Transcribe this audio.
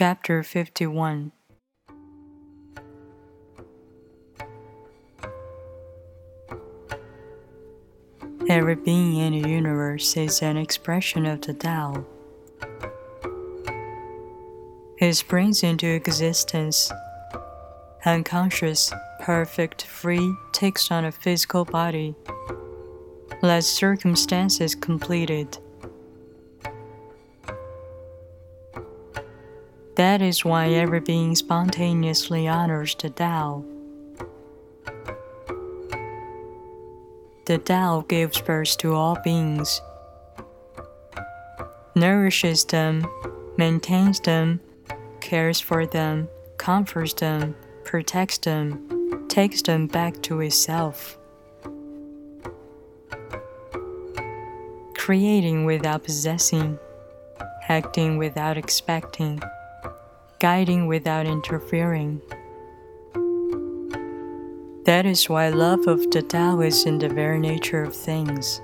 Chapter 51 Every being in the universe is an expression of the Tao. It springs into existence. Unconscious, perfect, free, takes on a physical body. Let circumstances complete it. That is why every being spontaneously honors the Tao. The Tao gives birth to all beings, nourishes them, maintains them, cares for them, comforts them, protects them, takes them back to itself. Creating without possessing, acting without expecting, guiding without interfering. That is why love of the Tao is in the very nature of things.